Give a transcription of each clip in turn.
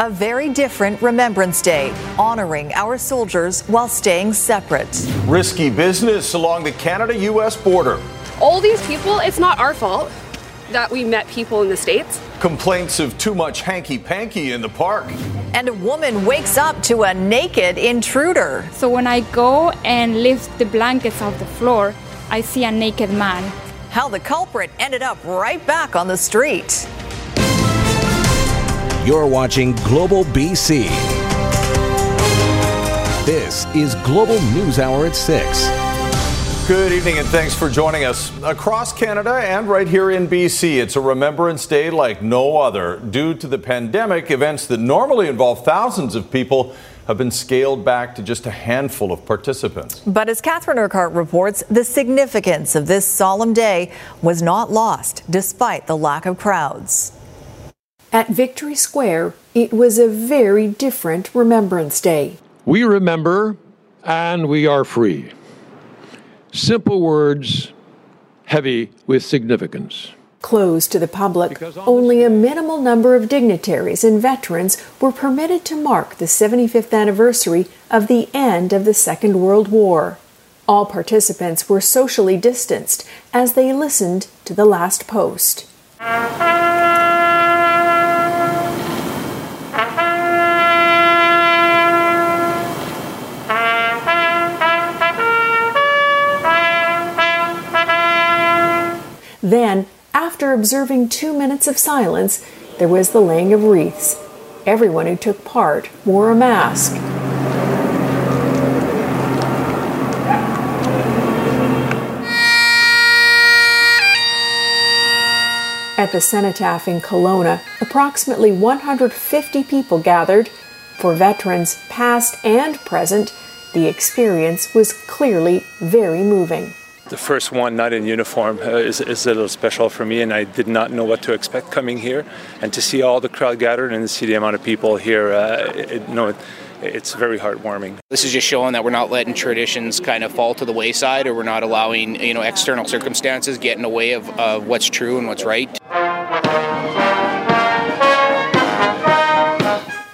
A very different Remembrance Day, honoring our soldiers while staying separate. Risky business along the Canada US border. All these people, it's not our fault that we met people in the States. Complaints of too much hanky panky in the park. And a woman wakes up to a naked intruder. So when I go and lift the blankets off the floor, I see a naked man. How the culprit ended up right back on the street. You're watching Global BC. This is Global News Hour at 6. Good evening and thanks for joining us. Across Canada and right here in BC, it's a Remembrance Day like no other. Due to the pandemic, events that normally involve thousands of people have been scaled back to just a handful of participants. But as Catherine Urquhart reports, the significance of this solemn day was not lost despite the lack of crowds. At Victory Square, it was a very different Remembrance Day. We remember and we are free. Simple words, heavy with significance. Closed to the public, only a minimal number of dignitaries and veterans were permitted to mark the 75th anniversary of the end of the Second World War. All participants were socially distanced as they listened to the last post. Then, after observing two minutes of silence, there was the laying of wreaths. Everyone who took part wore a mask. At the cenotaph in Kelowna, approximately 150 people gathered. For veterans, past and present, the experience was clearly very moving the first one not in uniform uh, is, is, a little special for me, and I did not know what to expect coming here. And to see all the crowd gathered and to see the amount of people here, uh, it, you know, it, it's very heartwarming. This is just showing that we're not letting traditions kind of fall to the wayside, or we're not allowing you know external circumstances get in the way of, of what's true and what's right.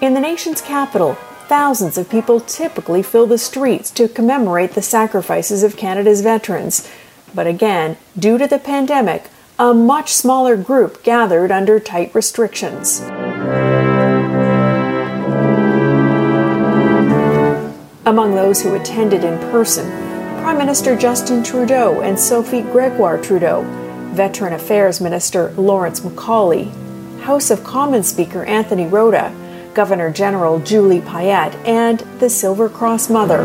In the nation's capital, Thousands of people typically fill the streets to commemorate the sacrifices of Canada's veterans. But again, due to the pandemic, a much smaller group gathered under tight restrictions. Among those who attended in person, Prime Minister Justin Trudeau and Sophie Gregoire Trudeau, Veteran Affairs Minister Lawrence MacAulay, House of Commons Speaker Anthony Rota, Governor General Julie Payette, and the Silver Cross Mother.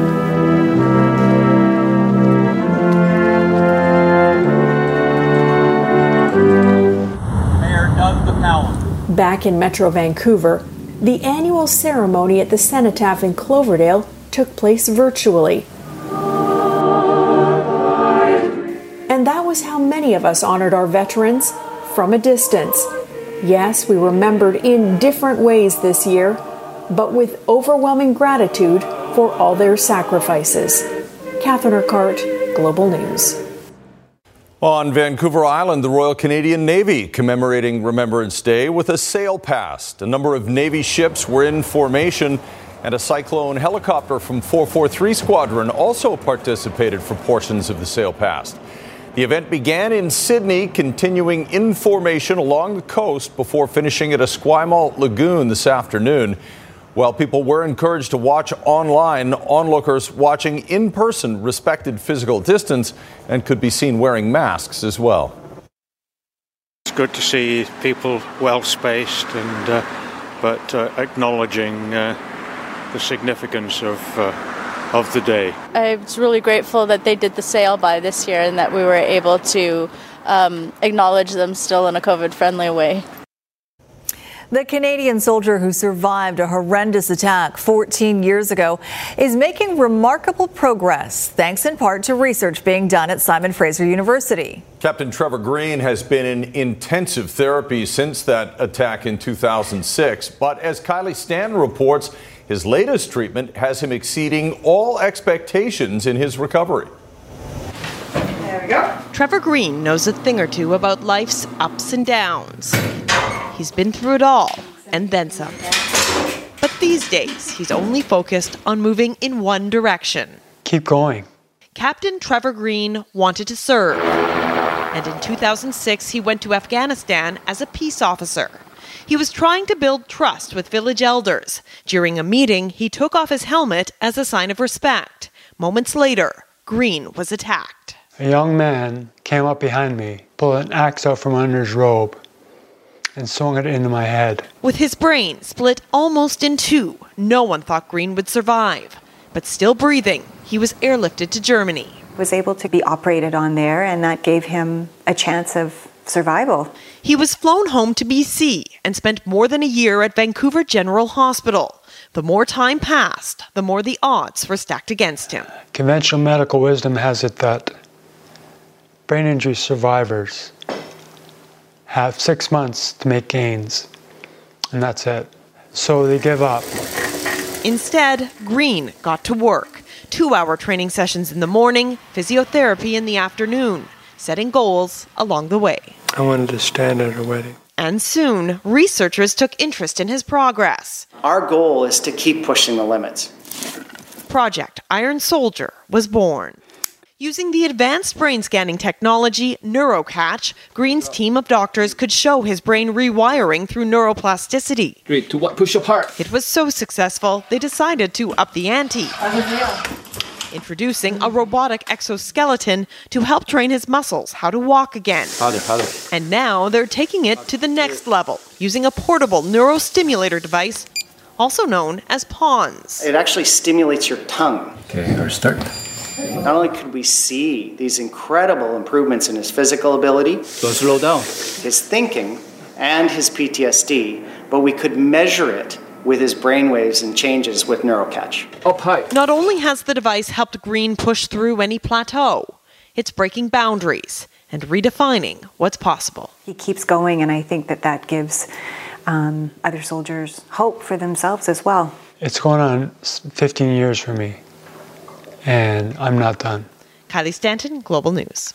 Mayor Doug McCallum. Back in Metro Vancouver, the annual ceremony at the Cenotaph in Cloverdale took place virtually. And that was how many of us honored our veterans from a distance Yes, we remembered in different ways this year, but with overwhelming gratitude for all their sacrifices. Catherine Urquhart, Global News. On Vancouver Island, the Royal Canadian Navy commemorating Remembrance Day with a sail past. A number of Navy ships were in formation, and a Cyclone helicopter from 443 Squadron also participated for portions of the sail past. The event began in Sidney, continuing in formation along the coast before finishing at Esquimalt Lagoon this afternoon. While people were encouraged to watch online, onlookers watching in person respected physical distance and could be seen wearing masks as well. It's good to see people well spaced and uh, but uh, acknowledging uh, the significance of uh, of the day. I was really grateful that they did the sail by this year and that we were able to um, acknowledge them still in a COVID friendly way. The Canadian soldier who survived a horrendous attack 14 years ago is making remarkable progress, thanks in part to research being done at Simon Fraser University. Captain Trevor Green has been in intensive therapy since that attack in 2006. But as Kylie Stanton reports, his latest treatment has him exceeding all expectations in his recovery. There we go. Trevor Green knows a thing or two about life's ups and downs. He's been through it all and then some. But these days, he's only focused on moving in one direction. Keep going. Captain Trevor Green wanted to serve. And in 2006, he went to Afghanistan as a peace officer. He was trying to build trust with village elders. During a meeting, he took off his helmet as a sign of respect. Moments later, Green was attacked. A young man came up behind me, pulled an axe out from under his robe, and swung it into my head. With his brain split almost in two, no one thought Green would survive. But still breathing, he was airlifted to Germany. Was able to be operated on there, and that gave him a chance of survival. He was flown home to BC and spent more than a year at Vancouver General Hospital. The more time passed, the more the odds were stacked against him. Conventional medical wisdom has it that brain injury survivors have six months to make gains, and that's it. So they give up. Instead, Green got to work. Two hour training sessions in the morning, physiotherapy in the afternoon, setting goals along the way. I wanted to stand at a wedding. And soon, researchers took interest in his progress. Our goal is to keep pushing the limits. Project Iron Soldier was born. Using the advanced brain scanning technology NeuroCatch, Green's team of doctors could show his brain rewiring through neuroplasticity. Great. To what? Push apart. It was so successful, they decided to up the ante. Introducing a robotic exoskeleton to help train his muscles how to walk again. Harder, harder. And now they're taking it to the next level using a portable neurostimulator device, also known as PoNS. It actually stimulates your tongue. Okay, our start. Not only could we see these incredible improvements in his physical ability, Don't slow down. his thinking, and his PTSD, but we could measure it with his brainwaves and changes with NeuroCatch. Up high. Not only has the device helped Green push through any plateau, it's breaking boundaries and redefining what's possible. He keeps going, and I think that that gives um, other soldiers hope for themselves as well. It's going on 15 years for me, and I'm not done. Kylie Stanton, Global News.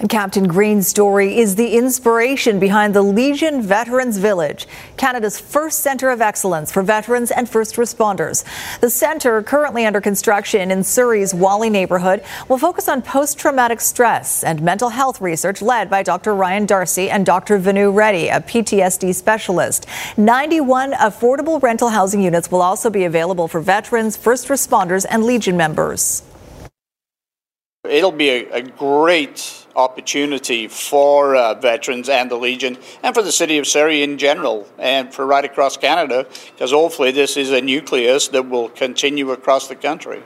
And Captain Green's story is the inspiration behind the Legion Veterans Village, Canada's first center of excellence for veterans and first responders. The center, currently under construction in Surrey's Whalley neighborhood, will focus on post traumatic stress and mental health research led by Dr. Ryan D'Arcy and Dr. Vanu Reddy, a PTSD specialist. 91 affordable rental housing units will also be available for veterans, first responders, and Legion members. It'll be a, a great opportunity for uh, veterans and the Legion and for the city of Surrey in general and for right across Canada because hopefully this is a nucleus that will continue across the country.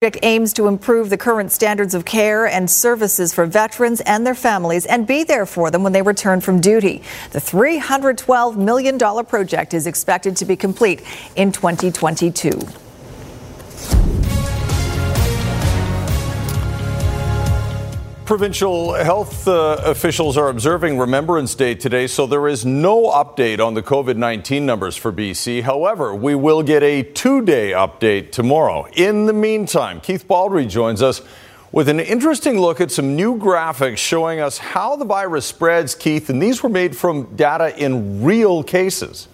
project aims to improve the current standards of care and services for veterans and their families and be there for them when they return from duty. The $312 million project is expected to be complete in 2022. Provincial health uh, officials are observing Remembrance Day today, so there is no update on the COVID 19 numbers for BC. However, we will get a two day update tomorrow. In the meantime, Keith Baldry joins us with an interesting look at some new graphics showing us how the virus spreads, Keith, and these were made from data in real cases.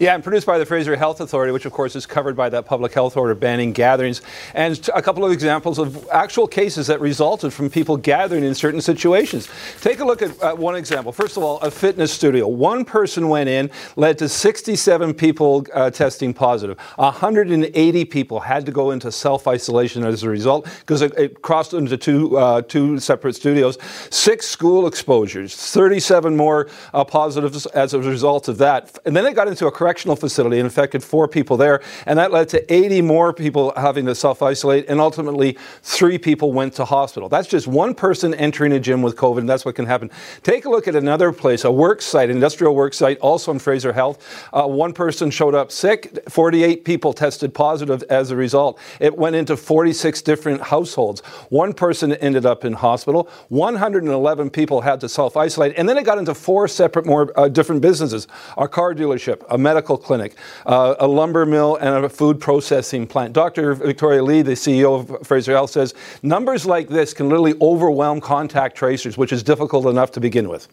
Yeah, and produced by the Fraser Health Authority, which of course is covered by that public health order banning gatherings. And a couple of examples of actual cases that resulted from people gathering in certain situations. Take a look at one example. First of all, a fitness studio. One person went in, led to 67 people uh, testing positive. 180 people had to go into self isolation as a result because it, it, crossed into two, uh, two separate studios. Six school exposures, 37 more uh, positives as a result of that. And then it got into a correctional facility and infected four people there. And that led to 80 more people having to self isolate. And ultimately, three people went to hospital. That's just one person entering a gym with COVID, and that's what can happen. Take a look at another place, a work site, industrial work site, also in Fraser Health. Uh, one person showed up sick, 48 people tested positive as a result. It went into 46 different households. One person ended up in hospital. 111 people had to self isolate. And then it got into four separate, more uh, different businesses a car dealership, a medical clinic, uh, a lumber mill, and a food processing plant. Dr. Victoria Lee, the CEO of Fraser Health, says numbers like this can literally overwhelm contact tracers, which is difficult enough to begin with.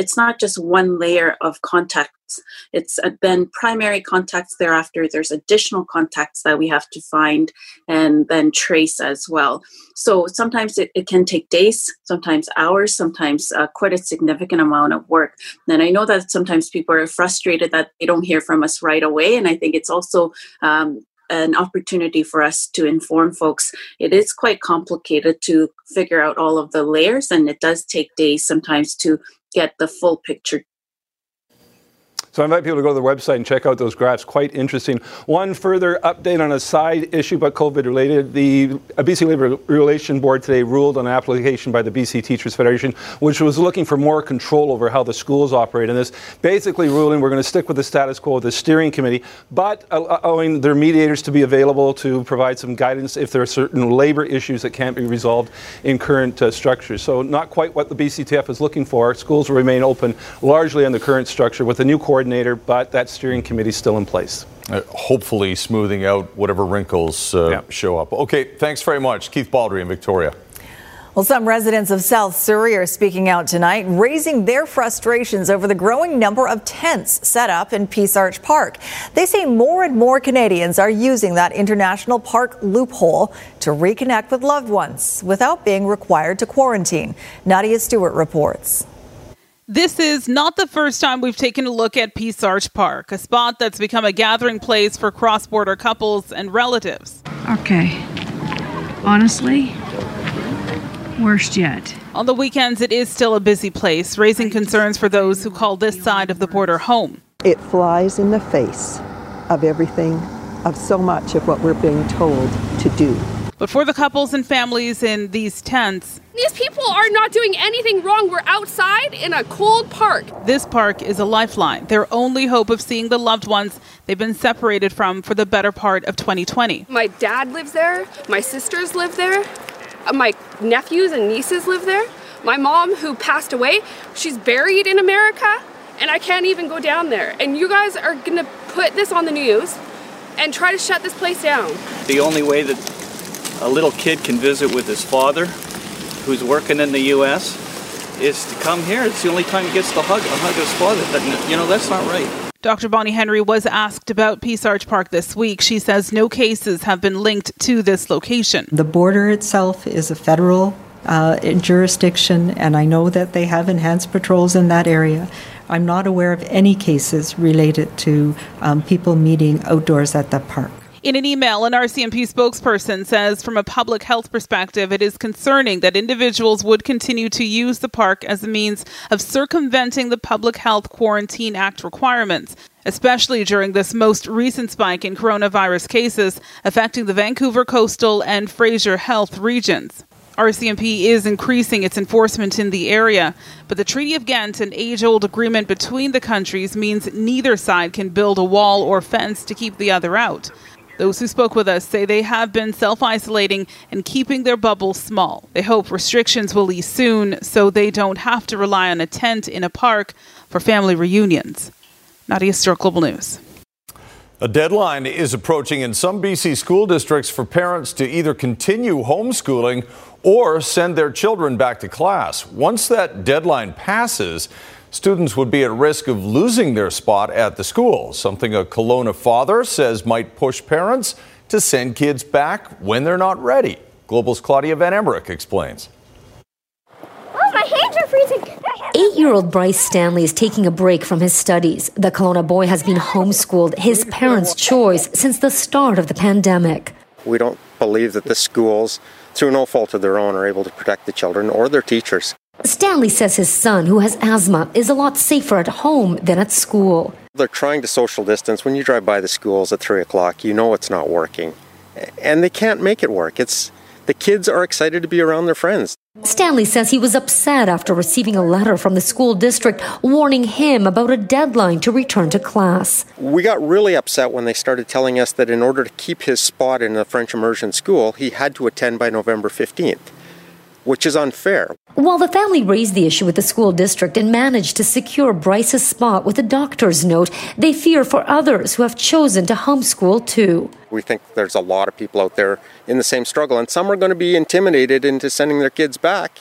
It's not just one layer of contacts. It's then primary contacts thereafter. There's additional contacts that we have to find and then trace as well. So sometimes it, it can take days, sometimes hours, sometimes uh, quite a significant amount of work. And I know that sometimes people are frustrated that they don't hear from us right away. And I think it's also um, an opportunity for us to inform folks. It is quite complicated to figure out all of the layers, and it does take days sometimes to get the full picture so I invite people to go to the website and check out those graphs. Quite interesting. One further update on a side issue but COVID related. The BC Labour Relation Board today ruled on an application by the BC Teachers Federation, which was looking for more control over how the schools operate. And this basically ruling we're going to stick with the status quo of the steering committee, but allowing their mediators to be available to provide some guidance if there are certain labour issues that can't be resolved in current uh, structures. So not quite what the BCTF is looking for. Schools will remain open largely in the current structure with a new court coordinator, but that steering committee is still in place. Uh, hopefully, smoothing out whatever wrinkles uh, yeah. show up. Okay, thanks very much. Keith Baldry in Victoria. Well, some residents of South Surrey are speaking out tonight, raising their frustrations over the growing number of tents set up in Peace Arch Park. They say more and more Canadians are using that international park loophole to reconnect with loved ones without being required to quarantine. Nadia Stewart reports. This is not the first time we've taken a look at Peace Arch Park, a spot that's become a gathering place for cross border couples and relatives. Okay. Honestly, worst yet. On the weekends, it is still a busy place, raising concerns for those who call this side of the border home. It flies in the face of everything, of so much of what we're being told to do. But for the couples and families in these tents, these people are not doing anything wrong. We're outside in a cold park. This park is a lifeline, their only hope of seeing the loved ones they've been separated from for the better part of 2020. My dad lives there, my sisters live there, uh, my nephews and nieces live there. My mom, who passed away, she's buried in America, and I can't even go down there. And you guys are gonna put this on the news and try to shut this place down. The only way that a little kid can visit with his father who's working in the U.S. is to come here. It's the only time he gets to hug, a hug his father. But you know, that's not right. Dr. Bonnie Henry was asked about Peace Arch Park this week. She says no cases have been linked to this location. The border itself is a federal uh, jurisdiction, and I know that they have enhanced patrols in that area. I'm not aware of any cases related to um, people meeting outdoors at the park. In an email, an RCMP spokesperson says from a public health perspective, it is concerning that individuals would continue to use the park as a means of circumventing the Public Health Quarantine Act requirements, especially during this most recent spike in coronavirus cases affecting the Vancouver coastal and Fraser Health regions. RCMP is increasing its enforcement in the area, but the Treaty of Ghent, an age old agreement between the countries, means neither side can build a wall or fence to keep the other out. Those who spoke with us say they have been self isolating and keeping their bubbles small. They hope restrictions will ease soon so they don't have to rely on a tent in a park for family reunions. Nadia Stewart, Global News. A deadline is approaching in some BC school districts for parents to either continue homeschooling or send their children back to class. Once that deadline passes, students would be at risk of losing their spot at the school, something a Kelowna father says might push parents to send kids back when they're not ready. Global's Klaudia Van Emmerik explains. Oh, my hands are freezing. Eight year old Bryce Stanley is taking a break from his studies. The Kelowna boy has been homeschooled, his parents' choice, since the start of the pandemic. We don't believe that the schools, through no fault of their own, are able to protect the children or their teachers. Stanley says his son, who has asthma, is a lot safer at home than at school. They're trying to social distance. When you drive by the schools at 3 o'clock, you know it's not working. And they can't make it work. It's the kids are excited to be around their friends. Stanley says he was upset after receiving a letter from the school district warning him about a deadline to return to class. We got really upset when they started telling us that in order to keep his spot in the French immersion school, he had to attend by November 15th which is unfair. While the family raised the issue with the school district and managed to secure Bryce's spot with a doctor's note, they fear for others who have chosen to homeschool too. We think there's a lot of people out there in the same struggle, and some are going to be intimidated into sending their kids back,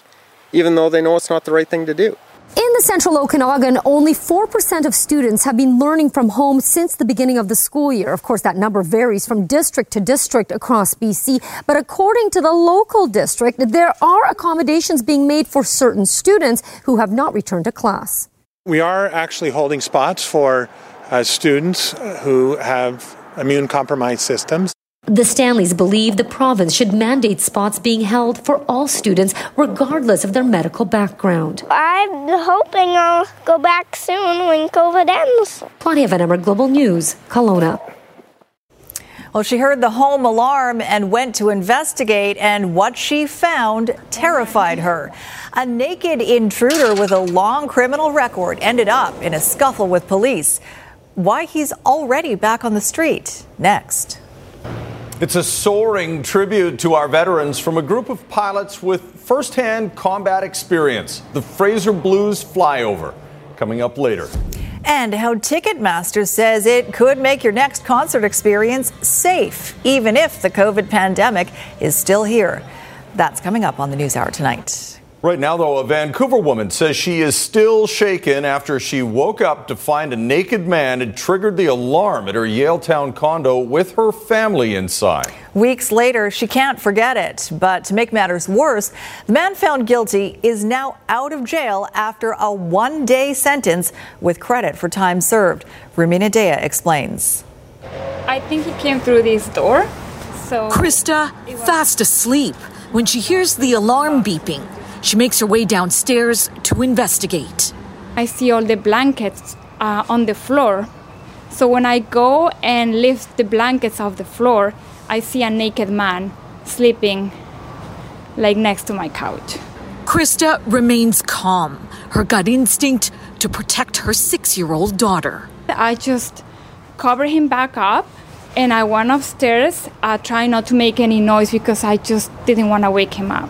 even though they know it's not the right thing to do. In the central Okanagan, only 4% of students have been learning from home since the beginning of the school year. Of course, that number varies from district to district across BC. But according to the local district, there are accommodations being made for certain students who have not returned to class. We are actually holding spots for uh, students who have immune compromised systems. The Stanleys believe the province should mandate spots being held for all students, regardless of their medical background. I'm hoping I'll go back soon when COVID ends. Klaudia Van Emmer, Global News, Kelowna. Well, she heard the home alarm and went to investigate, and what she found terrified her. A naked intruder with a long criminal record ended up in a scuffle with police. Why he's already back on the street. Next. It's a soaring tribute to our veterans from a group of pilots with firsthand combat experience. The Fraser Blues flyover coming up later. And how Ticketmaster says it could make your next concert experience safe, even if the COVID pandemic is still here. That's coming up on the News Hour tonight. Right now, though, a Vancouver woman says she is still shaken after she woke up to find a naked man had triggered the alarm at her Yaletown condo with her family inside. Weeks later, she can't forget it. But to make matters worse, the man found guilty is now out of jail after a one day sentence with credit for time served. Rumina Daya explains. I think he came through this door. So Krista, fast asleep, when she hears the alarm beeping. She makes her way downstairs to investigate. I see all the blankets uh, on the floor. So when I go and lift the blankets off the floor, I see a naked man sleeping like next to my couch. Krista remains calm, her gut instinct to protect her six year old daughter. I just cover him back up and I went upstairs, uh, trying not to make any noise because I just didn't want to wake him up.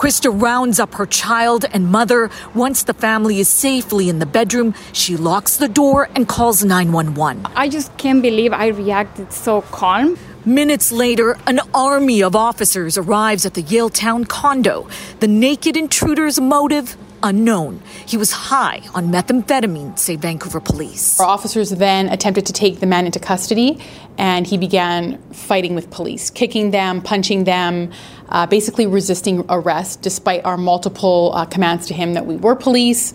Krista rounds up her child and mother. Once the family is safely in the bedroom, she locks the door and calls 911. I just can't believe I reacted so calm. Minutes later, an army of officers arrives at the Yaletown condo. The naked intruder's motive unknown. He was high on methamphetamine, say Vancouver police. Our officers then attempted to take the man into custody, and he began fighting with police, kicking them, punching them, uh, basically resisting arrest, despite our multiple uh, commands to him that we were police.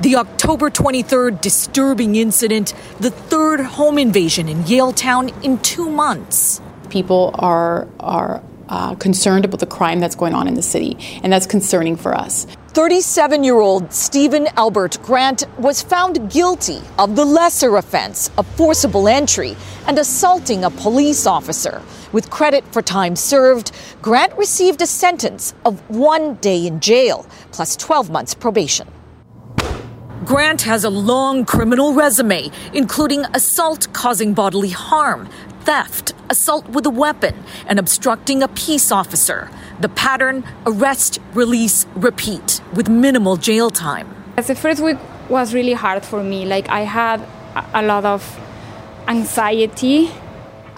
The October 23rd disturbing incident, the third home invasion in Yaletown in two months. People are are uh, concerned about the crime that's going on in the city, and that's concerning for us. 37 year old Stephen Albert Grant was found guilty of the lesser offense of forcible entry and assaulting a police officer. With credit for time served, Grant received a sentence of one day in jail plus 12 months probation. Grant has a long criminal resume, including assault causing bodily harm, theft, assault with a weapon, and obstructing a peace officer. The pattern arrest, release, repeat, with minimal jail time. As the first week was really hard for me. Like, I had a lot of anxiety,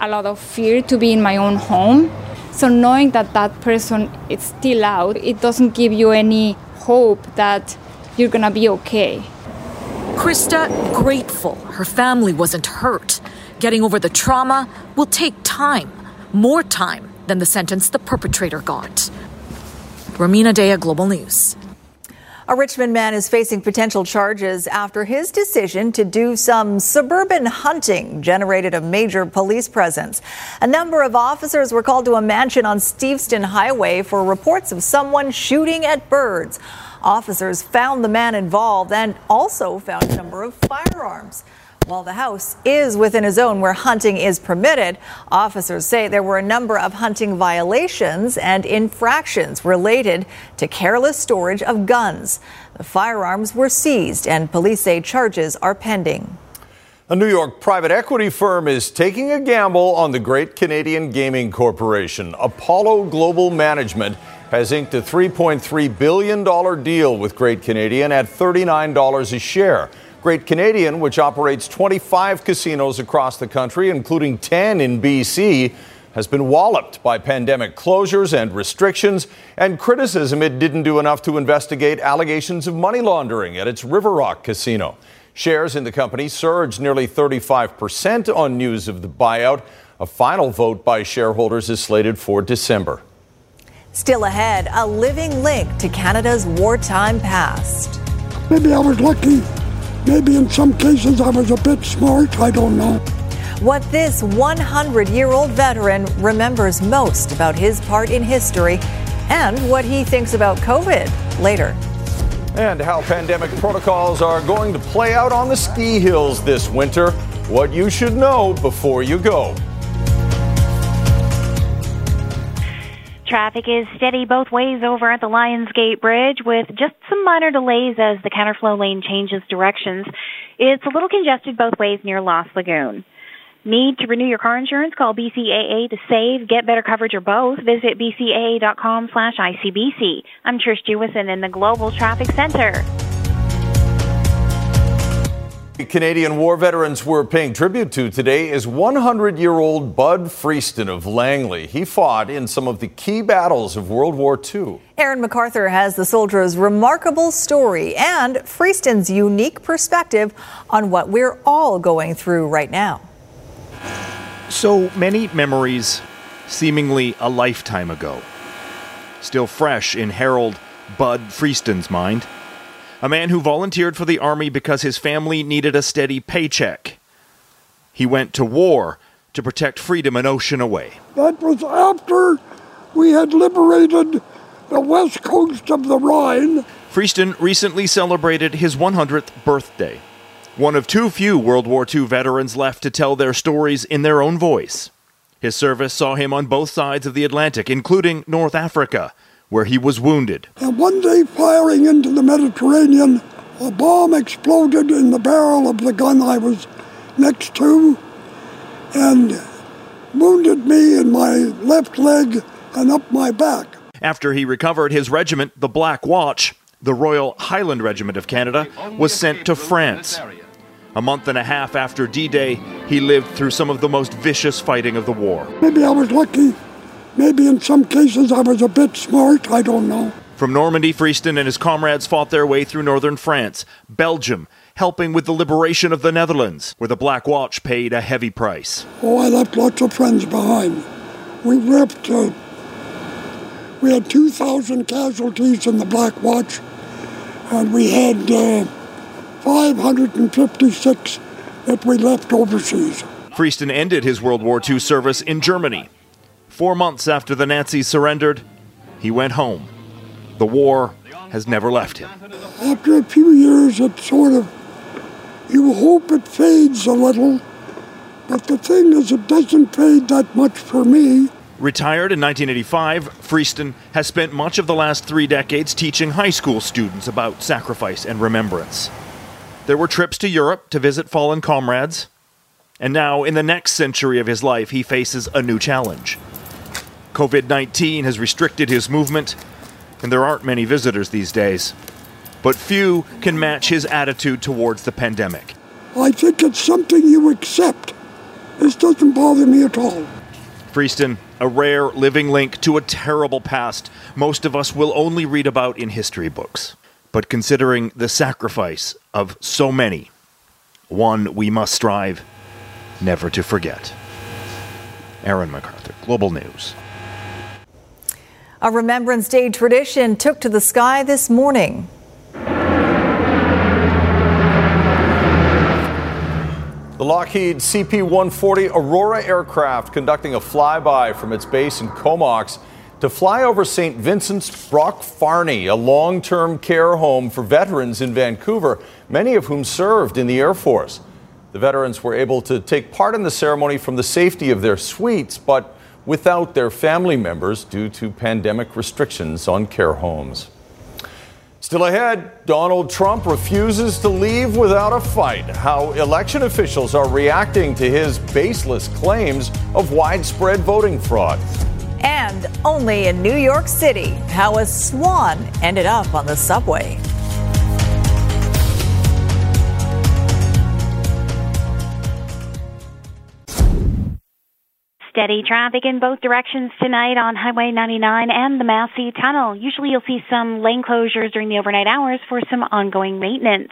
a lot of fear to be in my own home. So, knowing that that person is still out, it doesn't give you any hope that you're gonna be okay. Krista, grateful her family wasn't hurt. Getting over the trauma will take time, more time than the sentence the perpetrator got. Rumina Daya, Global News. A Richmond man is facing potential charges after his decision to do some suburban hunting generated a major police presence. A number of officers were called to a mansion on Steveston Highway for reports of someone shooting at birds. Officers found the man involved and also found a number of firearms. While the house is within a zone where hunting is permitted, officers say there were a number of hunting violations and infractions related to careless storage of guns. The firearms were seized and police say charges are pending. A New York private equity firm is taking a gamble on the great Canadian gaming corporation. Apollo Global Management has inked a $3.3 billion deal with Great Canadian at $39 a share. Great Canadian, which operates 25 casinos across the country, including 10 in BC, has been walloped by pandemic closures and restrictions and criticism it didn't do enough to investigate allegations of money laundering at its River Rock casino. Shares in the company surged nearly 35% on news of the buyout. A final vote by shareholders is slated for December. Still ahead, a living link to Canada's wartime past. Maybe I was lucky. Maybe in some cases I was a bit smart. I don't know. What this 100 year old veteran remembers most about his part in history and what he thinks about COVID later. And how pandemic protocols are going to play out on the ski hills this winter. What you should know before you go. Traffic is steady both ways over at the Lionsgate Bridge with just some minor delays as the counterflow lane changes directions. It's a little congested both ways near Lost Lagoon. Need to renew your car insurance? Call BCAA to save, get better coverage, or both. Visit bcaa.com slash ICBC. I'm Trish Jewison in the Global Traffic Center. Canadian war veterans we're paying tribute to today is 100 year old Bud Freeston of Langley. He fought in some of the key battles of World War II. Aaron McArthur has the soldier's remarkable story and Freeston's unique perspective on what we're all going through right now. So many memories, seemingly a lifetime ago. Still fresh in Harold Bud Freeston's mind. A man who volunteered for the Army because his family needed a steady paycheck. He went to war to protect freedom an ocean away. That was after we had liberated the west coast of the Rhine. Freeston recently celebrated his 100th birthday. One of too few World War II veterans left to tell their stories in their own voice. His service saw him on both sides of the Atlantic, including North Africa, where he was wounded. And one day, firing into the Mediterranean, a bomb exploded in the barrel of the gun I was next to and wounded me in my left leg and up my back. After he recovered, his regiment, the Black Watch, the Royal Highland Regiment of Canada, was sent to France. A month and a half after D Day, he lived through some of the most vicious fighting of the war. Maybe I was lucky. Maybe in some cases I was a bit smart. I don't know. From Normandy, Freeston and his comrades fought their way through northern France, Belgium, helping with the liberation of the Netherlands, where the Black Watch paid a heavy price. Oh, I left lots of friends behind. We ripped. Uh, we had 2,000 casualties in the Black Watch, and we had uh, 556 that we left overseas. Freeston ended his World War II service in Germany. Four months after the Nazis surrendered, he went home. The war has never left him. After a few years, it sort of, you hope it fades a little, but the thing is, it doesn't fade that much for me. Retired in 1985, Freeston has spent much of the last three decades teaching high school students about sacrifice and remembrance. There were trips to Europe to visit fallen comrades. And now, in the next century of his life, he faces a new challenge. COVID 19 has restricted his movement, and there aren't many visitors these days. But few can match his attitude towards the pandemic. I think it's something you accept. This doesn't bother me at all. Freeston, a rare living link to a terrible past most of us will only read about in history books. But considering the sacrifice of so many, one we must strive never to forget. Aaron McArthur, Global News. A Remembrance Day tradition took to the sky this morning. The Lockheed CP 140 Aurora aircraft conducting a flyby from its base in Comox to fly over St. Vincent's Brock Fahrni, a long term care home for veterans in Vancouver, many of whom served in the Air Force. The veterans were able to take part in the ceremony from the safety of their suites, but without their family members due to pandemic restrictions on care homes. Still ahead, Donald Trump refuses to leave without a fight. How election officials are reacting to his baseless claims of widespread voting fraud. And only in New York City, how a swan ended up on the subway. Steady traffic in both directions tonight on Highway 99 and the Massey Tunnel. Usually you'll see some lane closures during the overnight hours for some ongoing maintenance.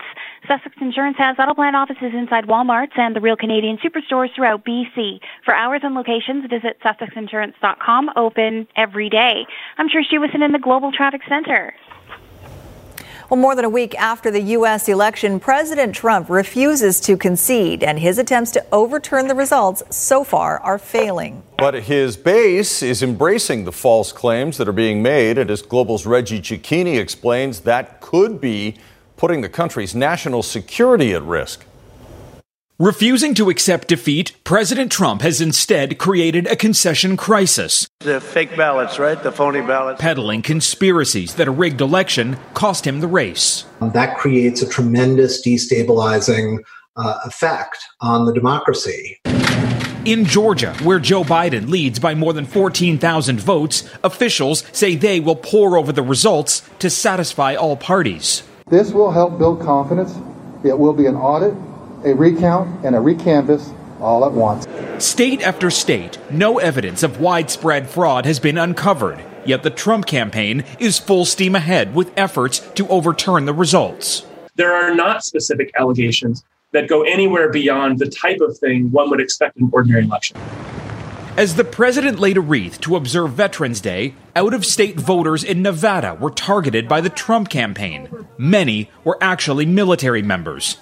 Sussex Insurance has auto plan offices inside Walmarts and the Real Canadian Superstores throughout BC. For hours and locations, visit sussexinsurance.com, open every day. I'm Trish Jewison in the Global Traffic Center. Well, more than a week after the U.S. election, President Trump refuses to concede, and his attempts to overturn the results so far are failing. But his base is embracing the false claims that are being made, and as Global's Reggie Cecchini explains, that could be putting the country's national security at risk. Refusing to accept defeat, President Trump has instead created a concession crisis. The fake ballots, right? The phony ballots. Peddling conspiracies that a rigged election cost him the race. That creates a tremendous destabilizing uh, effect on the democracy. In Georgia, where Joe Biden leads by more than 14,000 votes, officials say they will pore over the results to satisfy all parties. This will help build confidence. It will be an audit a recount, and a recanvass all at once. State after state, no evidence of widespread fraud has been uncovered. Yet the Trump campaign is full steam ahead with efforts to overturn the results. There are not specific allegations that go anywhere beyond the type of thing one would expect in an ordinary election. As the president laid a wreath to observe Veterans Day, out of state voters in Nevada were targeted by the Trump campaign. Many were actually military members.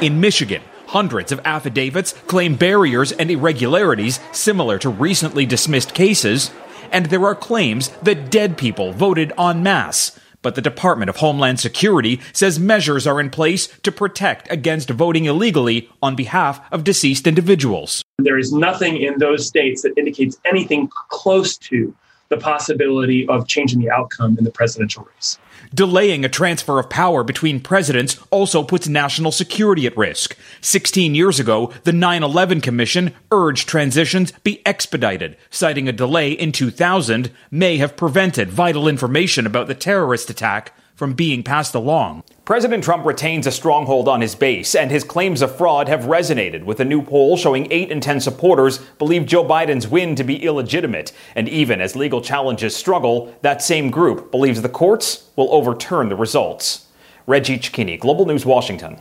In Michigan, hundreds of affidavits claim barriers and irregularities similar to recently dismissed cases, and there are claims that dead people voted en masse. But the Department of Homeland Security says measures are in place to protect against voting illegally on behalf of deceased individuals. There is nothing in those states that indicates anything close to the possibility of changing the outcome in the presidential race. Delaying a transfer of power between presidents also puts national security at risk. 16 years ago, the 9 11 Commission urged transitions be expedited, citing a delay in 2000 may have prevented vital information about the terrorist attack from being passed along. President Trump retains a stronghold on his base, and his claims of fraud have resonated, with a new poll showing 8 in 10 supporters believe Joe Biden's win to be illegitimate. And even as legal challenges struggle, that same group believes the courts will overturn the results. Reggie Cecchini, Global News, Washington.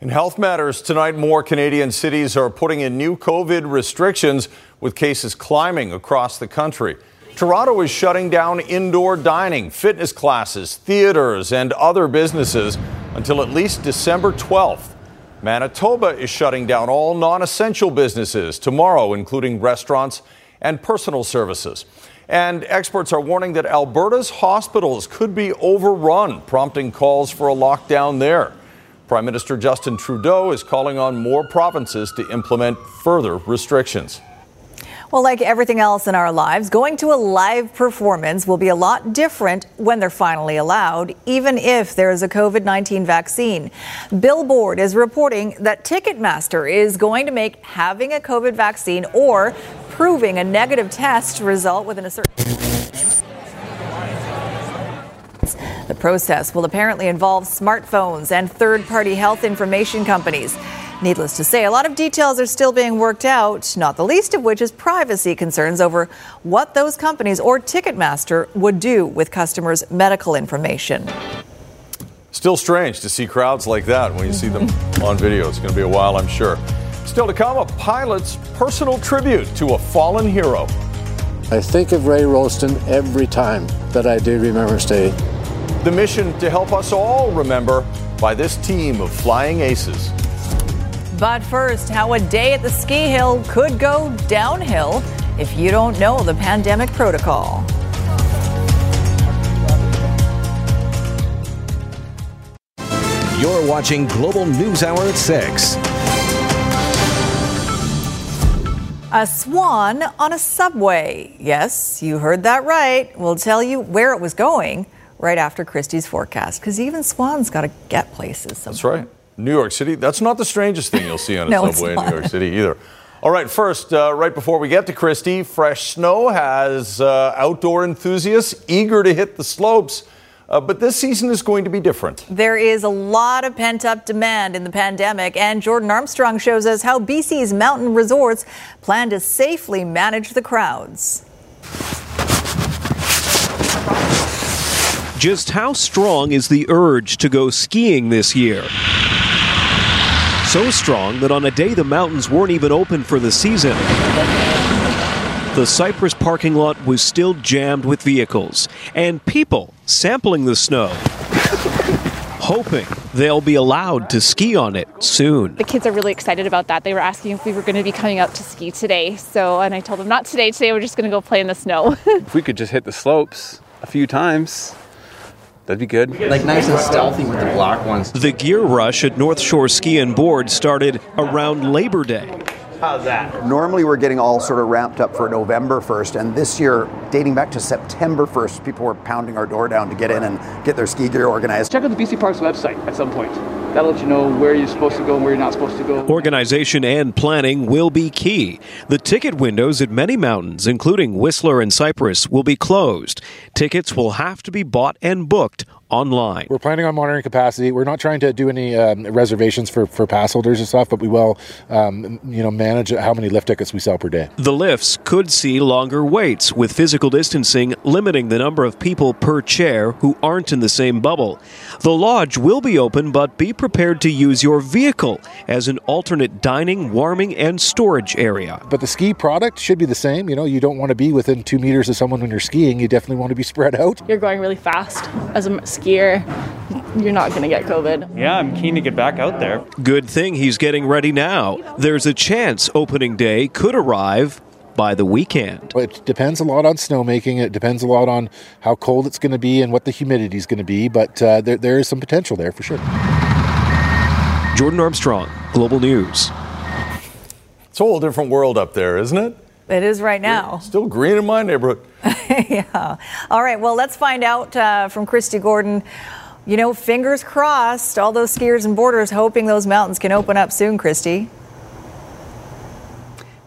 In health matters, tonight more Canadian cities are putting in new COVID restrictions with cases climbing across the country. Toronto is shutting down indoor dining, fitness classes, theaters, and other businesses until at least December 12th. Manitoba is shutting down all non essential businesses tomorrow, including restaurants and personal services. And experts are warning that Alberta's hospitals could be overrun, prompting calls for a lockdown there. Prime Minister Justin Trudeau is calling on more provinces to implement further restrictions. Well, like everything else in our lives, going to a live performance will be a lot different when they're finally allowed, even if there is a COVID 19 vaccine. Billboard is reporting that Ticketmaster is going to make having a COVID vaccine or proving a negative test result within a certain. The process will apparently involve smartphones and third party health information companies. Needless to say, a lot of details are still being worked out, not the least of which is privacy concerns over what those companies or Ticketmaster would do with customers' medical information. Still strange to see crowds like that when you see them mm-hmm. on video. It's going to be a while, I'm sure. Still to come, a pilot's personal tribute to a fallen hero. I think of Ray Rolston every time that I do Remembrance Day. The mission to help us all remember by this team of flying aces. But first, how a day at the ski hill could go downhill if you don't know the pandemic protocol. You're watching Global News Hour at 6. A swan on a subway. Yes, you heard that right. We'll tell you where it was going right after Christie's forecast, because even swans got to get places. Sometimes. That's right. New York City. That's not the strangest thing you'll see on a no, subway in New York City either. All right, first, uh, right before we get to Christie, fresh snow has uh, outdoor enthusiasts eager to hit the slopes. Uh, but this season is going to be different. There is a lot of pent up demand in the pandemic, and Jordan Armstrong shows us how BC's mountain resorts plan to safely manage the crowds. Just how strong is the urge to go skiing this year? So strong that on a day the mountains weren't even open for the season, the Cypress parking lot was still jammed with vehicles and people sampling the snow, hoping they'll be allowed to ski on it soon. The kids are really excited about that. They were asking if we were going to be coming out to ski today. So, and I told them not today. Today we're just going to go play in the snow. if we could just hit the slopes a few times, That'd be good. Like nice and stealthy with the black ones. The gear rush at North Shore Ski and Board started around Labor Day. How's that? Normally, we're getting all sort of ramped up for November 1st, and this year, dating back to September 1st, people were pounding our door down to get in and get their ski gear organized. Check out the BC Parks website at some point. That'll let you know where you're supposed to go and where you're not supposed to go. Organization and planning will be key. The ticket windows at many mountains, including Whistler and Cypress, will be closed. Tickets will have to be bought and booked online. We're planning on monitoring capacity. We're not trying to do any um, reservations for, for pass holders and stuff, but we will, um, you know, manage how many lift tickets we sell per day. The lifts could see longer waits, with physical distancing limiting the number of people per chair who aren't in the same bubble. The lodge will be open, but be prepared to use your vehicle as an alternate dining, warming, and storage area. But the ski product should be the same. You know, you don't want to be within two meters of someone when you're skiing. You definitely want to be spread out. You're going really fast as a skier. You're not going to get COVID. Yeah, I'm keen to get back out there. Good thing he's getting ready now. There's a chance opening day could arrive by the weekend. It depends a lot on snowmaking. It depends a lot on how cold it's going to be and what the humidity is going to be, but uh, there, there is some potential there for sure. Jordan Armstrong, Global News. It's a whole different world up there, isn't it? It is right now. Still green in my neighborhood. yeah. All right. Well, let's find out uh, from Kristi Gordon. You know, fingers crossed, all those skiers and boarders hoping those mountains can open up soon, Kristi.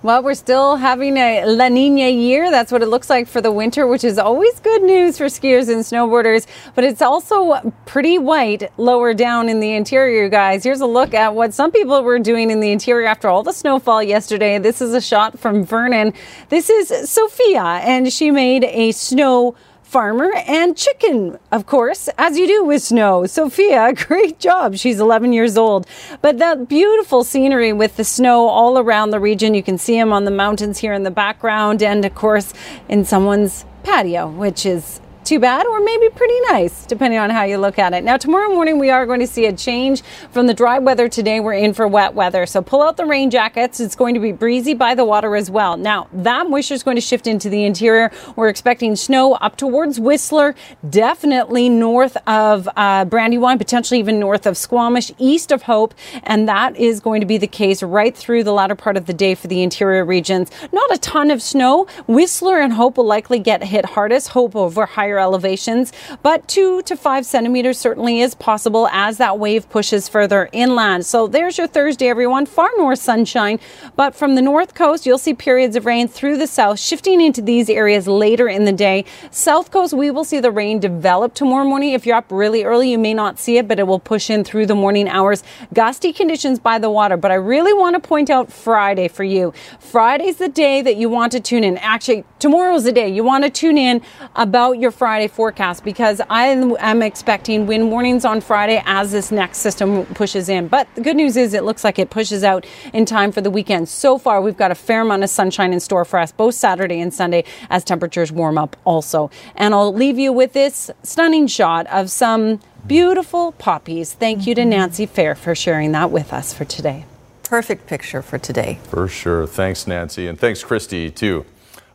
Well, we're still having a La Nina year. That's what it looks like for the winter, which is always good news for skiers and snowboarders. But it's also pretty white lower down in the interior, guys. Here's a look at what some people were doing in the interior after all the snowfall yesterday. This is a shot from Vernon. This is Sophia, and she made a snow farmer and chicken, of course, as you do with snow. Sophia, great job. She's 11 years old. But that beautiful scenery with the snow all around the region. You can see them on the mountains here in the background, and of course, in someone's patio, which is too bad or maybe pretty nice, depending on how you look at it. Now, tomorrow morning, we are going to see a change from the dry weather today. We're in for wet weather. So pull out the rain jackets. It's going to be breezy by the water as well. Now, that moisture is going to shift into the interior. We're expecting snow up towards Whistler, definitely north of uh, Brandywine, potentially even north of Squamish, east of Hope. And that is going to be the case right through the latter part of the day for the interior regions. Not a ton of snow. Whistler and Hope will likely get hit hardest. Hope over higher higher elevations, but two to five centimeters certainly is possible as that wave pushes further inland. So there's your Thursday, everyone. Far north sunshine, but from the north coast, you'll see periods of rain through the south, shifting into these areas later in the day. South coast, we will see the rain develop tomorrow morning. If you're up really early, you may not see it, but it will push in through the morning hours. Gusty conditions by the water, but I really want to point out Friday for you. Friday's the day that you want to tune in. Actually, tomorrow's the day you want to tune in about your Friday forecast because I am expecting wind warnings on Friday as this next system pushes in. But the good news is it looks like it pushes out in time for the weekend. So far, we've got a fair amount of sunshine in store for us both Saturday and Sunday as temperatures warm up also. And I'll leave you with this stunning shot of some beautiful poppies. Thank you to Nancy Fair for sharing that with us for today. Perfect picture for today. For sure. Thanks, Nancy. And thanks, Kristi, too.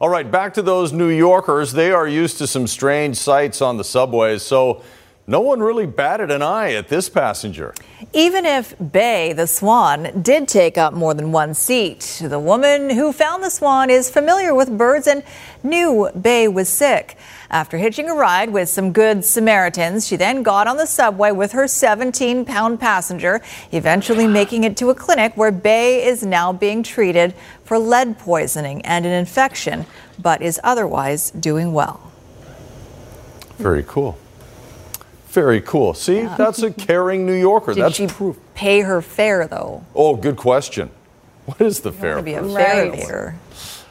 All right, back to those New Yorkers. They are used to some strange sights on the subways, so no one really batted an eye at this passenger. Even if Bay, the swan, did take up more than one seat, the woman who found the swan is familiar with birds and knew Bay was sick. After hitching a ride with some good Samaritans, she then got on the subway with her 17 pound passenger, eventually making it to a clinic where Bay is now being treated for lead poisoning and an infection, but is otherwise doing well. Very cool. Very cool. See, that's a caring New Yorker. Did that's she proof. pay her fare though? Oh, good question. What is the fare? Be a for- fare payer.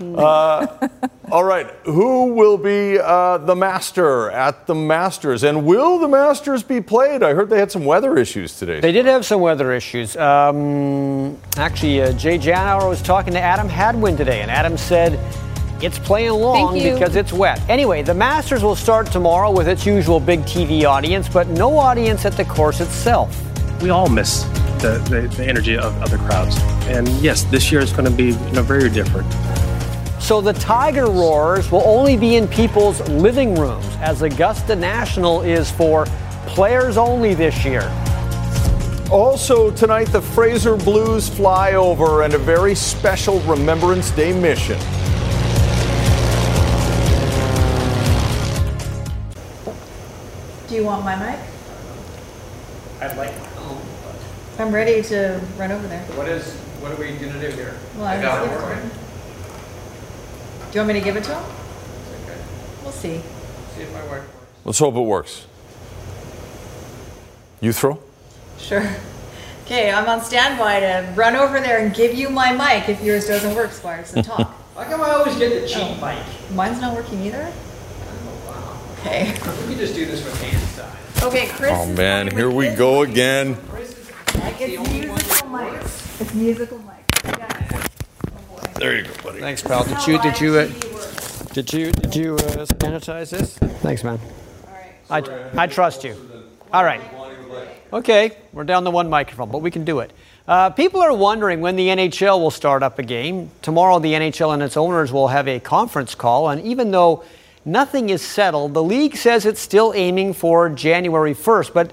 Uh, all right, who will be uh, the master at the Masters, and will the Masters be played? I heard they had some weather issues today. They did have some weather issues. Um, actually, uh, Jay Janower was talking to Adam Hadwin today, and Adam said it's playing long because it's wet. Anyway, the Masters will start tomorrow with its usual big TV audience, but no audience at the course itself. we all miss the, the, the energy of other crowds. And yes, this year is going to be you know very different. So the Tiger Roars will only be in people's living rooms, as Augusta National is for players only this year. Also, tonight, the Fraser Blues flyover and a very special Remembrance Day mission. Do you want my mic? I'd like. I'm ready to run over there. What is? What are we gonna do here? Well, I got was it. given to him. Do you want me to give it to him? Okay. We'll see. See if my work. Let's hope it works. You throw? Sure. Okay, I'm on standby to run over there and give you my mic if yours doesn't work, Squire. So talk. How come I always get the cheap oh. mic? Mine's not working either. Oh, okay. We can just do this with hand side. Okay, Chris. Oh man, here we go again. It's musical mics. It's musical mics. There you go, buddy. Thanks, pal. Did you did you uh, did you did you uh, sanitize this? Thanks, man. I I trust you. All right. Okay, we're down to one microphone, but we can do it. Uh, people are wondering when the NHL will start up again. Tomorrow, the NHL and its owners will have a conference call, and even though nothing is settled, the league says it's still aiming for January 1st. But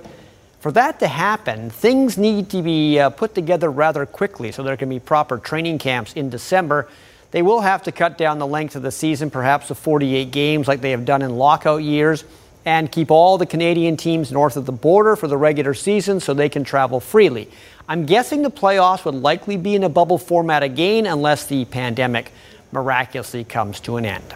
for that to happen, things need to be uh, put together rather quickly so there can be proper training camps in December. They will have to cut down the length of the season, perhaps to 48 games like they have done in lockout years, and keep all the Canadian teams north of the border for the regular season so they can travel freely. I'm guessing the playoffs would likely be in a bubble format again unless the pandemic miraculously comes to an end.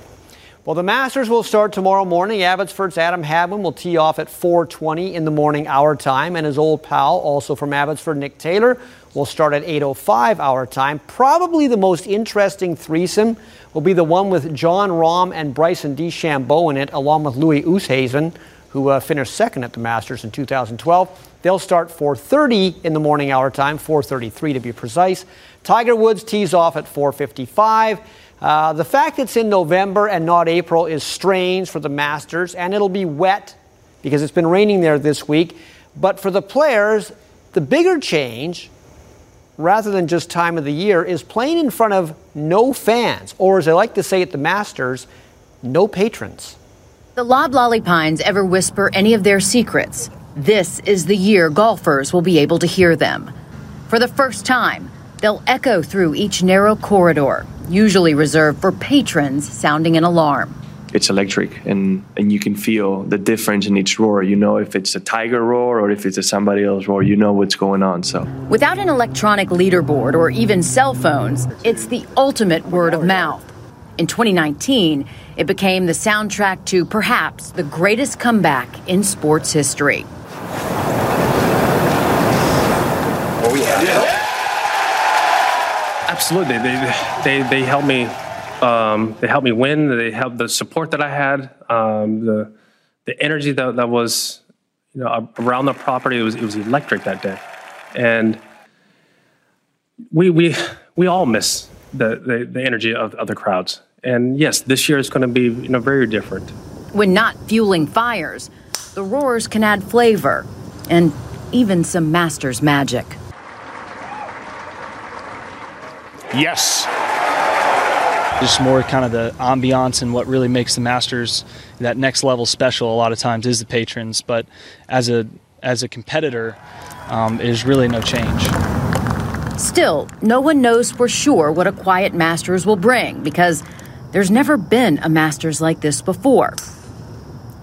Well, the Masters will start tomorrow morning. Abbotsford's Adam Hadwin will tee off at 4:20 in the morning our time, and his old pal, also from Abbotsford, Nick Taylor, will start at 8:05 our time. Probably the most interesting threesome will be the one with Jon Rahm and Bryson DeChambeau in it, along with Louis Oosthuizen, who uh, finished second at the Masters in 2012. They'll start 4:30 in the morning our time, 4:33 to be precise. Tiger Woods tees off at 4:55. Uh, the fact it's in November and not April is strange for the Masters, and it'll be wet because it's been raining there this week. But for the players, the bigger change, rather than just time of the year, is playing in front of no fans, or as I like to say at the Masters, no patrons. The Loblolly Pines ever whisper any of their secrets? This is the year golfers will be able to hear them. For the first time, they'll echo through each narrow corridor, usually reserved for patrons sounding an alarm. it's electric and, and you can feel the difference in each roar. You know if it's a tiger roar or if it's a somebody else roar, you know what's going on. So Without an electronic leaderboard or even cell phones, it's the ultimate word of mouth. In 2019, it became the soundtrack to perhaps the greatest comeback in sports history. Oh yeah. Absolutely, they they they helped me. Um, they helped me win. They helped the support that I had, um, the the energy that, that was, you know, around the property. It was it was electric that day, and we we we all miss the the, the energy of other crowds. And yes, this year is going to be you know very different. When not fueling fires, the roars can add flavor and even some master's magic. Yes. Just more kind of the ambiance and what really makes the Masters that next level special. A lot of times is the patrons, but as a as a competitor, um, there's really no change. Still, no one knows for sure what a quiet Masters will bring because there's never been a Masters like this before.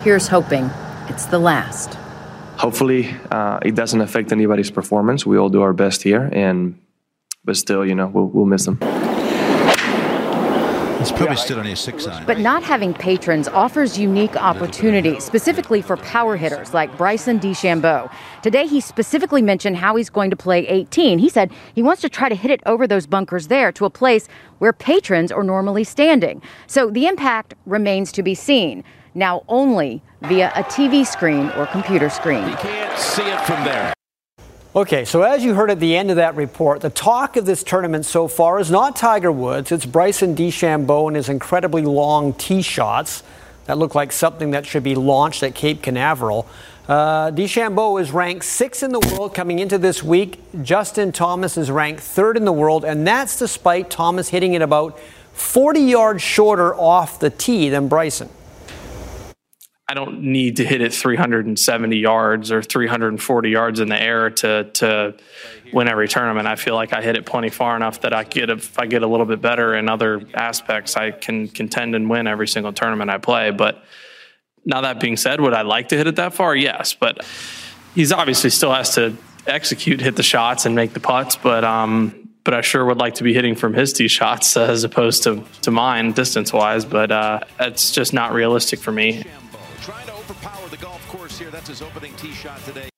Here's hoping it's the last. hopefully uh, it doesn't affect anybody's performance. We all do our best here, and but still, you know, we'll, we'll miss them. He's probably stood on his six side. But not having patrons offers unique opportunities, specifically for power hitters like Bryson DeChambeau. Today, he specifically mentioned how he's going to play 18. He said he wants to try to hit it over those bunkers there to a place where patrons are normally standing. So the impact remains to be seen, now only via a TV screen or computer screen. You can't see it from there. Okay, so as you heard at the end of that report, the talk of this tournament so far is not Tiger Woods, it's Bryson DeChambeau and his incredibly long tee shots that look like something that should be launched at Cape Canaveral. Uh, DeChambeau is ranked sixth in the world coming into this week. Justin Thomas is ranked third in the world, and that's despite Thomas hitting it about 40 yards shorter off the tee than Bryson. I don't need to hit it 370 yards or 340 yards in the air to to win every tournament. I feel like I hit it plenty far enough that I get if I get a little bit better in other aspects, I can contend and win every single tournament I play. But now that being said, would I like to hit it that far? Yes, but he's obviously still has to execute, hit the shots, and make the putts. But um, but I sure would like to be hitting from his tee shots as opposed to to mine distance wise. But uh, that's just not realistic for me. Trying to overpower the golf course here. That's his opening tee shot today.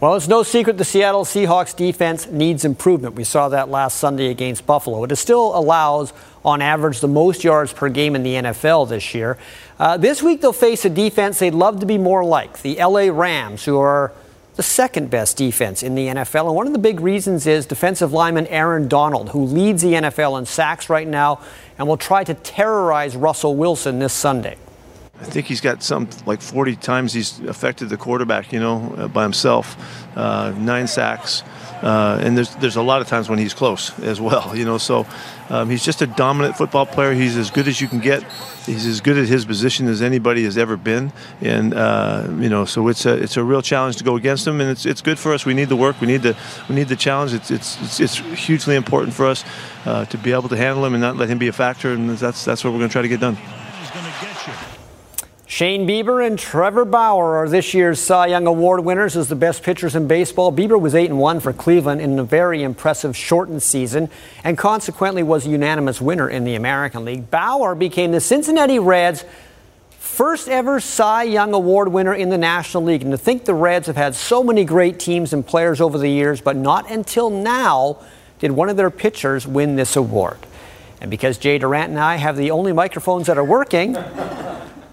Well, it's no secret the Seattle Seahawks defense needs improvement. We saw that last Sunday against Buffalo. It still allows, on average, the most yards per game in the NFL this year. Uh, this week, they'll face a defense they'd love to be more like the LA Rams, who are the second best defense in the NFL. And one of the big reasons is defensive lineman Aaron Donald, who leads the NFL in sacks right now and will try to terrorize Russell Wilson this Sunday. I think he's got some like 40 times he's affected the quarterback, you know, uh, by himself. Uh, nine sacks, uh, and there's there's a lot of times when he's close as well, you know. So um, he's just a dominant football player. He's as good as you can get. He's as good at his position as anybody has ever been, and uh, you know, so it's a it's a real challenge to go against him, and it's it's good for us. We need the work. We need the we need the challenge. It's it's it's, it's hugely important for us uh, to be able to handle him and not let him be a factor, and that's that's what we're going to try to get done. Shane Bieber and Trevor Bauer are this year's Cy Young Award winners as the best pitchers in baseball. Bieber was 8 and 1 for Cleveland in a very impressive shortened season and consequently was a unanimous winner in the American League. Bauer became the Cincinnati Reds' first ever Cy Young Award winner in the National League. And to think the Reds have had so many great teams and players over the years, but not until now did one of their pitchers win this award. And because Jay Durant and I have the only microphones that are working,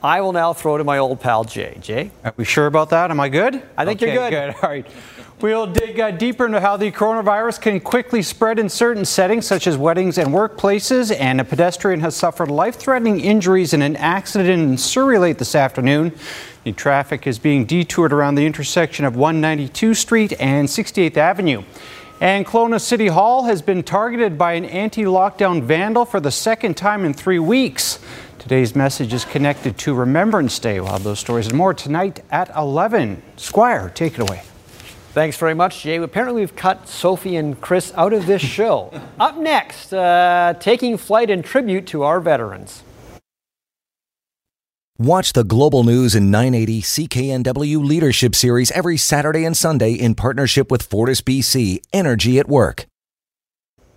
I will now throw to my old pal Jay. Jay? Are we sure about that? Am I good? I think okay, you're good. good. All right. We'll dig uh, deeper into how the coronavirus can quickly spread in certain settings, such as weddings and workplaces. And a pedestrian has suffered life threatening injuries in an accident in Surrey late this afternoon. The traffic is being detoured around the intersection of 192 Street and 68th Avenue. And Kelowna City Hall has been targeted by an anti lockdown vandal for the second time in three weeks. Today's message is connected to Remembrance Day. We'll have those stories and more tonight at 11. Squire, take it away. Thanks very much, Jay. Apparently, we've cut Sophie and Chris out of this show. Up next, uh, taking flight in tribute to our veterans. Watch the global news in 980 CKNW Leadership Series every Saturday and Sunday in partnership with Fortis BC Energy at Work.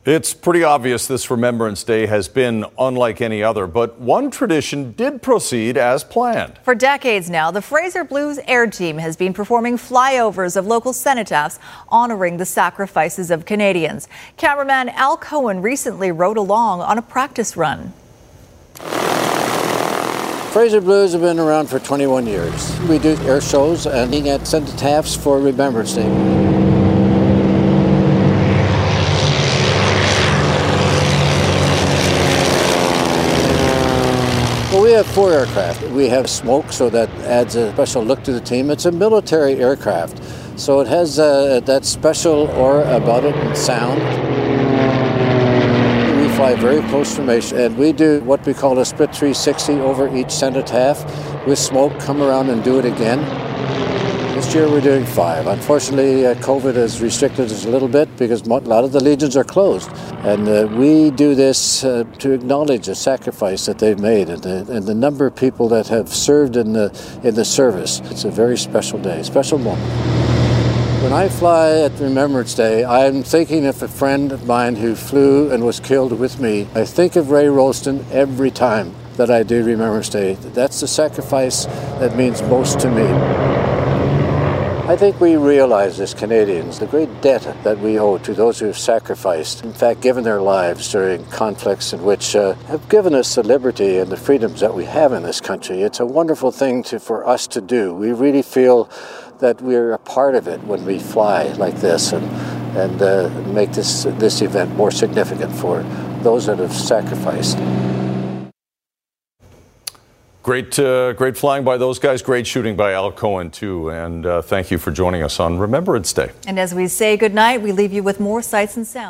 It's pretty obvious this Remembrance Day has been unlike any other, but one tradition did proceed as planned. For decades now, the Fraser Blues Air Team has been performing flyovers of local cenotaphs honoring the sacrifices of Canadians. Cameraman Al Cohen recently rode along on a practice run. Fraser Blues have been around for 21 years. We do air shows and at cenotaphs for Remembrance Day. Well, we have four aircraft. We have smoke, so that adds a special look to the team. It's a military aircraft, so it has uh, that special aura about it and sound. We fly very close formation, and we do what we call a split 360 over each cenotaph with smoke, come around and do it again. This year we're doing five. Unfortunately, uh, COVID has restricted us a little bit because a lot of the legions are closed. And uh, we do this uh, to acknowledge the sacrifice that they've made and the, and the number of people that have served in the, in the service. It's a very special day, special moment. When I fly at Remembrance Day, I'm thinking of a friend of mine who flew and was killed with me. I think of Ray Rolston every time that I do Remembrance Day. That's the sacrifice that means most to me. I think we realize as Canadians the great debt that we owe to those who have sacrificed, in fact, given their lives during conflicts in which uh, have given us the liberty and the freedoms that we have in this country. It's a wonderful thing to, for us to do. We really feel that we're a part of it when we fly like this and, and uh, make this, this event more significant for those that have sacrificed. Great, uh, great flying by those guys. Great shooting by Al Cohen, too. And uh, thank you for joining us on Remembrance Day. And as we say goodnight, we leave you with more sights and sounds.